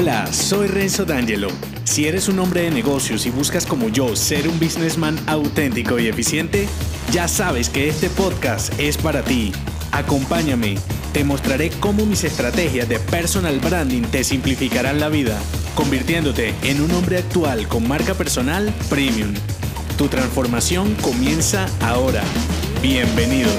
Hola, soy Renzo D'Angelo. Si eres un hombre de negocios y buscas como yo ser un businessman auténtico y eficiente, ya sabes que este podcast es para ti. Acompáñame, te mostraré cómo mis estrategias de personal branding te simplificarán la vida, convirtiéndote en un hombre actual con marca personal premium. Tu transformación comienza ahora. Bienvenido.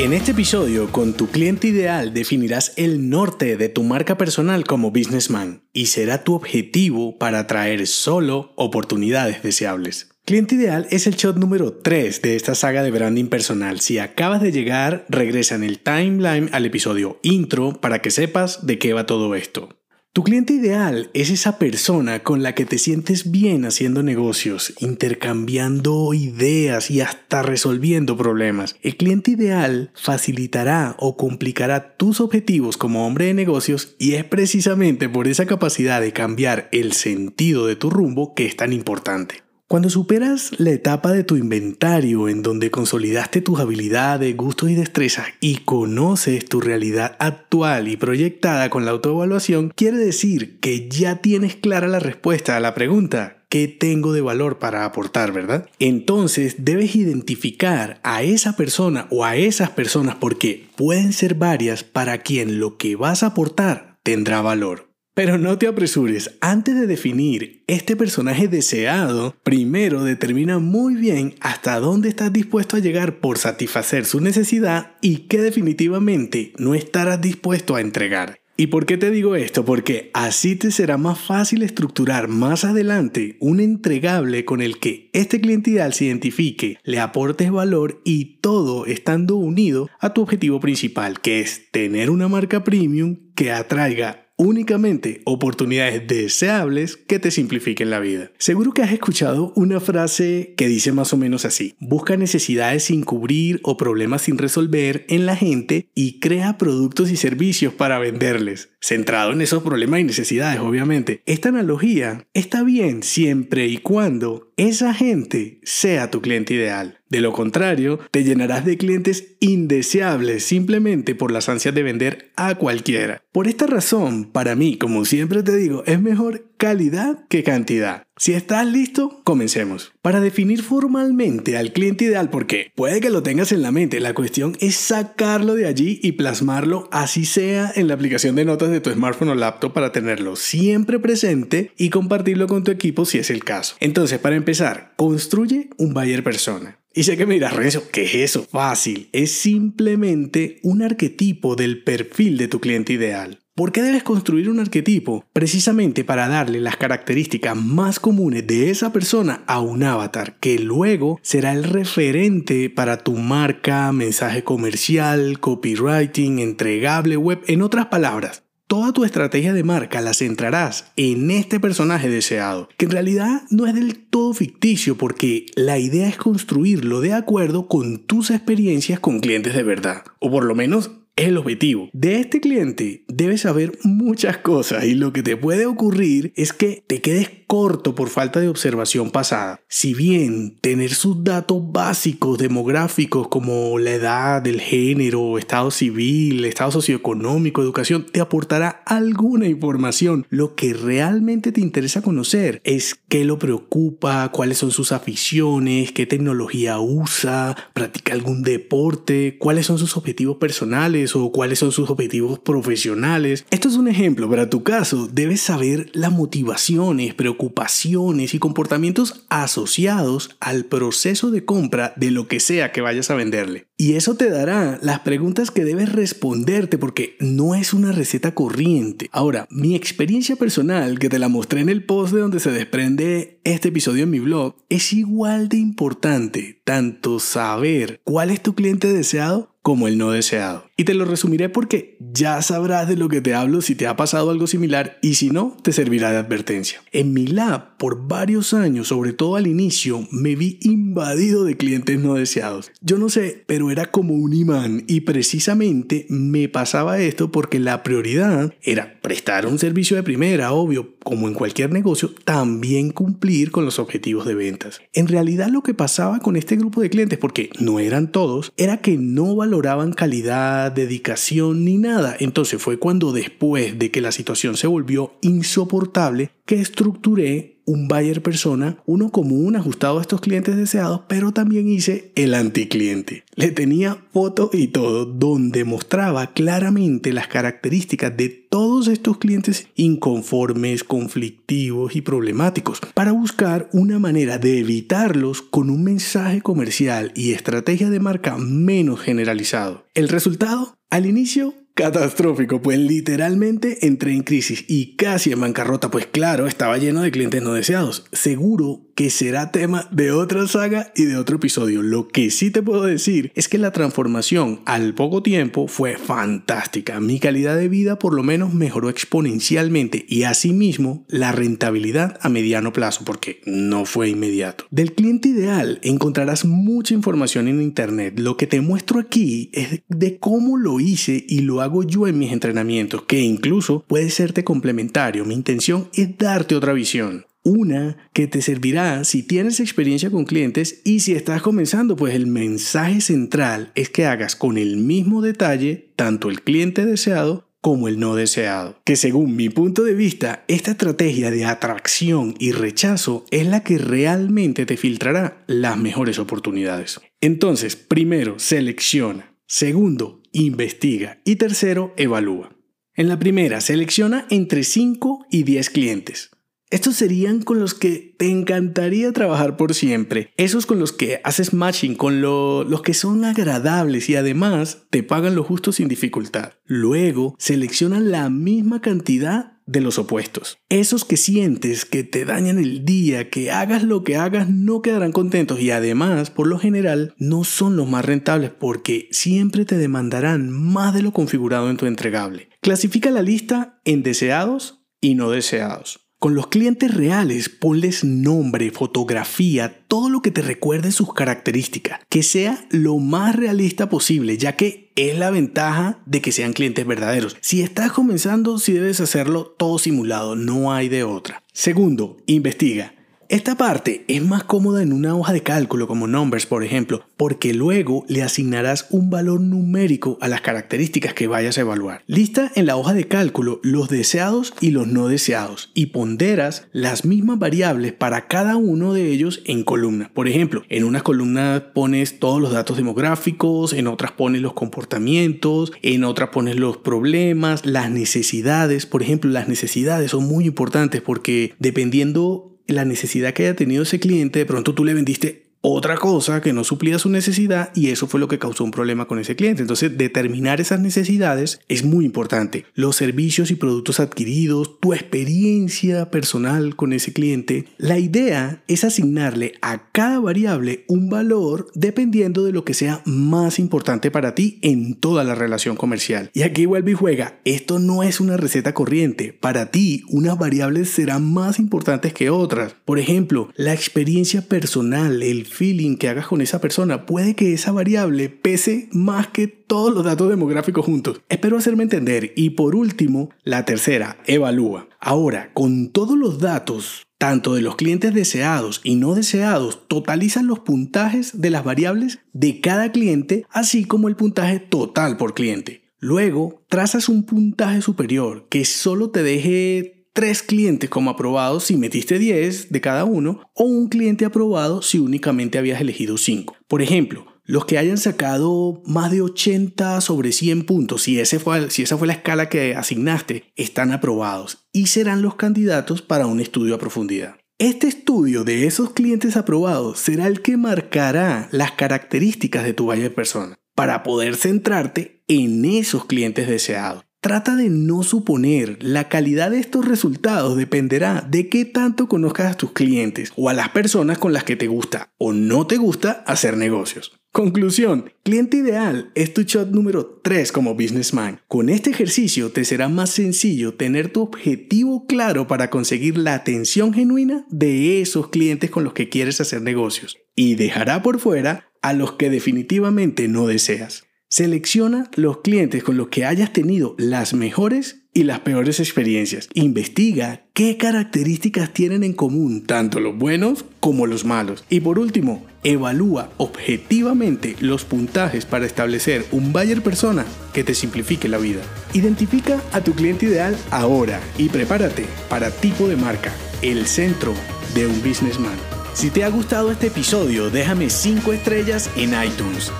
En este episodio, con tu cliente ideal definirás el norte de tu marca personal como businessman y será tu objetivo para atraer solo oportunidades deseables. Cliente ideal es el shot número 3 de esta saga de branding personal. Si acabas de llegar, regresa en el timeline al episodio intro para que sepas de qué va todo esto. Tu cliente ideal es esa persona con la que te sientes bien haciendo negocios, intercambiando ideas y hasta resolviendo problemas. El cliente ideal facilitará o complicará tus objetivos como hombre de negocios y es precisamente por esa capacidad de cambiar el sentido de tu rumbo que es tan importante. Cuando superas la etapa de tu inventario en donde consolidaste tus habilidades, gustos y destrezas y conoces tu realidad actual y proyectada con la autoevaluación, quiere decir que ya tienes clara la respuesta a la pregunta ¿qué tengo de valor para aportar, verdad? Entonces debes identificar a esa persona o a esas personas porque pueden ser varias para quien lo que vas a aportar tendrá valor. Pero no te apresures, antes de definir este personaje deseado, primero determina muy bien hasta dónde estás dispuesto a llegar por satisfacer su necesidad y qué definitivamente no estarás dispuesto a entregar. ¿Y por qué te digo esto? Porque así te será más fácil estructurar más adelante un entregable con el que este cliente ideal se identifique, le aportes valor y todo estando unido a tu objetivo principal, que es tener una marca premium que atraiga únicamente oportunidades deseables que te simplifiquen la vida. Seguro que has escuchado una frase que dice más o menos así, busca necesidades sin cubrir o problemas sin resolver en la gente y crea productos y servicios para venderles, centrado en esos problemas y necesidades obviamente. Esta analogía está bien siempre y cuando esa gente sea tu cliente ideal. De lo contrario, te llenarás de clientes indeseables simplemente por las ansias de vender a cualquiera. Por esta razón, para mí, como siempre te digo, es mejor calidad que cantidad. Si estás listo, comencemos. Para definir formalmente al cliente ideal, porque puede que lo tengas en la mente, la cuestión es sacarlo de allí y plasmarlo así sea en la aplicación de notas de tu smartphone o laptop para tenerlo siempre presente y compartirlo con tu equipo si es el caso. Entonces, para empezar, construye un buyer persona. Y sé que me dirás, Renzo, ¿qué es eso? Fácil, es simplemente un arquetipo del perfil de tu cliente ideal. ¿Por qué debes construir un arquetipo? Precisamente para darle las características más comunes de esa persona a un avatar, que luego será el referente para tu marca, mensaje comercial, copywriting, entregable web, en otras palabras. Toda tu estrategia de marca la centrarás en este personaje deseado, que en realidad no es del todo ficticio porque la idea es construirlo de acuerdo con tus experiencias con clientes de verdad, o por lo menos el objetivo. De este cliente debes saber muchas cosas y lo que te puede ocurrir es que te quedes corto por falta de observación pasada. Si bien tener sus datos básicos demográficos como la edad, el género, estado civil, estado socioeconómico, educación, te aportará alguna información, lo que realmente te interesa conocer es qué lo preocupa, cuáles son sus aficiones, qué tecnología usa, practica algún deporte, cuáles son sus objetivos personales o cuáles son sus objetivos profesionales. Esto es un ejemplo, para tu caso debes saber las motivaciones, preocupaciones, ocupaciones y comportamientos asociados al proceso de compra de lo que sea que vayas a venderle. Y eso te dará las preguntas que debes responderte porque no es una receta corriente. Ahora, mi experiencia personal, que te la mostré en el post de donde se desprende este episodio en mi blog, es igual de importante tanto saber cuál es tu cliente deseado como el no deseado. Y te lo resumiré porque ya sabrás de lo que te hablo si te ha pasado algo similar y si no, te servirá de advertencia. En mi lab, por varios años, sobre todo al inicio, me vi invadido de clientes no deseados. Yo no sé, pero era como un imán y precisamente me pasaba esto porque la prioridad era prestar un servicio de primera, obvio, como en cualquier negocio, también cumplir con los objetivos de ventas. En realidad lo que pasaba con este grupo de clientes, porque no eran todos, era que no valoraban calidad, dedicación ni nada. Entonces fue cuando después de que la situación se volvió insoportable que estructuré un buyer persona, uno común ajustado a estos clientes deseados, pero también hice el anticliente. Le tenía foto y todo donde mostraba claramente las características de todos estos clientes inconformes, conflictivos y problemáticos para buscar una manera de evitarlos con un mensaje comercial y estrategia de marca menos generalizado. El resultado, al inicio catastrófico, pues literalmente entré en crisis y casi en bancarrota, pues claro, estaba lleno de clientes no deseados. Seguro que será tema de otra saga y de otro episodio. Lo que sí te puedo decir es que la transformación al poco tiempo fue fantástica. Mi calidad de vida por lo menos mejoró exponencialmente y asimismo la rentabilidad a mediano plazo, porque no fue inmediato. Del cliente ideal encontrarás mucha información en internet. Lo que te muestro aquí es de cómo lo hice y lo hago yo en mis entrenamientos, que incluso puede serte complementario. Mi intención es darte otra visión. Una que te servirá si tienes experiencia con clientes y si estás comenzando, pues el mensaje central es que hagas con el mismo detalle tanto el cliente deseado como el no deseado. Que según mi punto de vista, esta estrategia de atracción y rechazo es la que realmente te filtrará las mejores oportunidades. Entonces, primero, selecciona. Segundo, investiga. Y tercero, evalúa. En la primera, selecciona entre 5 y 10 clientes. Estos serían con los que te encantaría trabajar por siempre. Esos con los que haces matching, con los que son agradables y además te pagan lo justo sin dificultad. Luego, selecciona la misma cantidad de los opuestos. Esos que sientes que te dañan el día, que hagas lo que hagas, no quedarán contentos y además, por lo general, no son los más rentables porque siempre te demandarán más de lo configurado en tu entregable. Clasifica la lista en deseados y no deseados. Con los clientes reales, ponles nombre, fotografía, todo lo que te recuerde sus características, que sea lo más realista posible, ya que es la ventaja de que sean clientes verdaderos. Si estás comenzando, si debes hacerlo todo simulado, no hay de otra. Segundo, investiga. Esta parte es más cómoda en una hoja de cálculo como Numbers, por ejemplo, porque luego le asignarás un valor numérico a las características que vayas a evaluar. Lista en la hoja de cálculo los deseados y los no deseados y ponderas las mismas variables para cada uno de ellos en columnas. Por ejemplo, en unas columnas pones todos los datos demográficos, en otras pones los comportamientos, en otras pones los problemas, las necesidades. Por ejemplo, las necesidades son muy importantes porque dependiendo la necesidad que haya tenido ese cliente, de pronto tú le vendiste otra cosa que no suplía su necesidad y eso fue lo que causó un problema con ese cliente. Entonces, determinar esas necesidades es muy importante. Los servicios y productos adquiridos, tu experiencia personal con ese cliente. La idea es asignarle a cada variable un valor dependiendo de lo que sea más importante para ti en toda la relación comercial. Y aquí vuelve y juega. Esto no es una receta corriente. Para ti, unas variables serán más importantes que otras. Por ejemplo, la experiencia personal, el feeling que hagas con esa persona, puede que esa variable pese más que todos los datos demográficos juntos. Espero hacerme entender. Y por último, la tercera, evalúa. Ahora, con todos los datos, tanto de los clientes deseados y no deseados, totalizan los puntajes de las variables de cada cliente, así como el puntaje total por cliente. Luego, trazas un puntaje superior que solo te deje tres clientes como aprobados si metiste 10 de cada uno o un cliente aprobado si únicamente habías elegido 5. Por ejemplo, los que hayan sacado más de 80 sobre 100 puntos, si, esa fue la escala que asignaste, están aprobados y serán los candidatos para un estudio a profundidad. Este estudio de esos clientes aprobados será el que marcará las características de tu buyer persona para poder centrarte en esos clientes deseados. Trata de no suponer, la calidad de estos resultados dependerá de qué tanto conozcas a tus clientes o a las personas con las que te gusta o no te gusta hacer negocios. Conclusión, cliente ideal es tu shot número 3 como businessman. Con este ejercicio te será más sencillo tener tu objetivo claro para conseguir la atención genuina de esos clientes con los que quieres hacer negocios y dejará por fuera a los que definitivamente no deseas. Selecciona los clientes con los que hayas tenido las mejores y las peores experiencias. Investiga qué características tienen en común tanto los buenos como los malos. Y por último, evalúa objetivamente los puntajes para establecer un buyer persona que te simplifique la vida. Identifica a tu cliente ideal ahora y prepárate para tipo de marca, el centro de un businessman. Si te ha gustado este episodio, déjame 5 estrellas en iTunes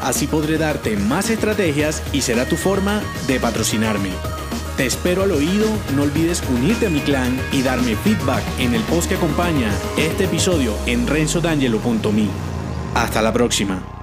Así podré darte más estrategias y será tu forma de patrocinarme. Te espero al oído, no olvides unirte a mi clan y darme feedback en el post que acompaña este episodio en renzodangelo.me. Hasta la próxima.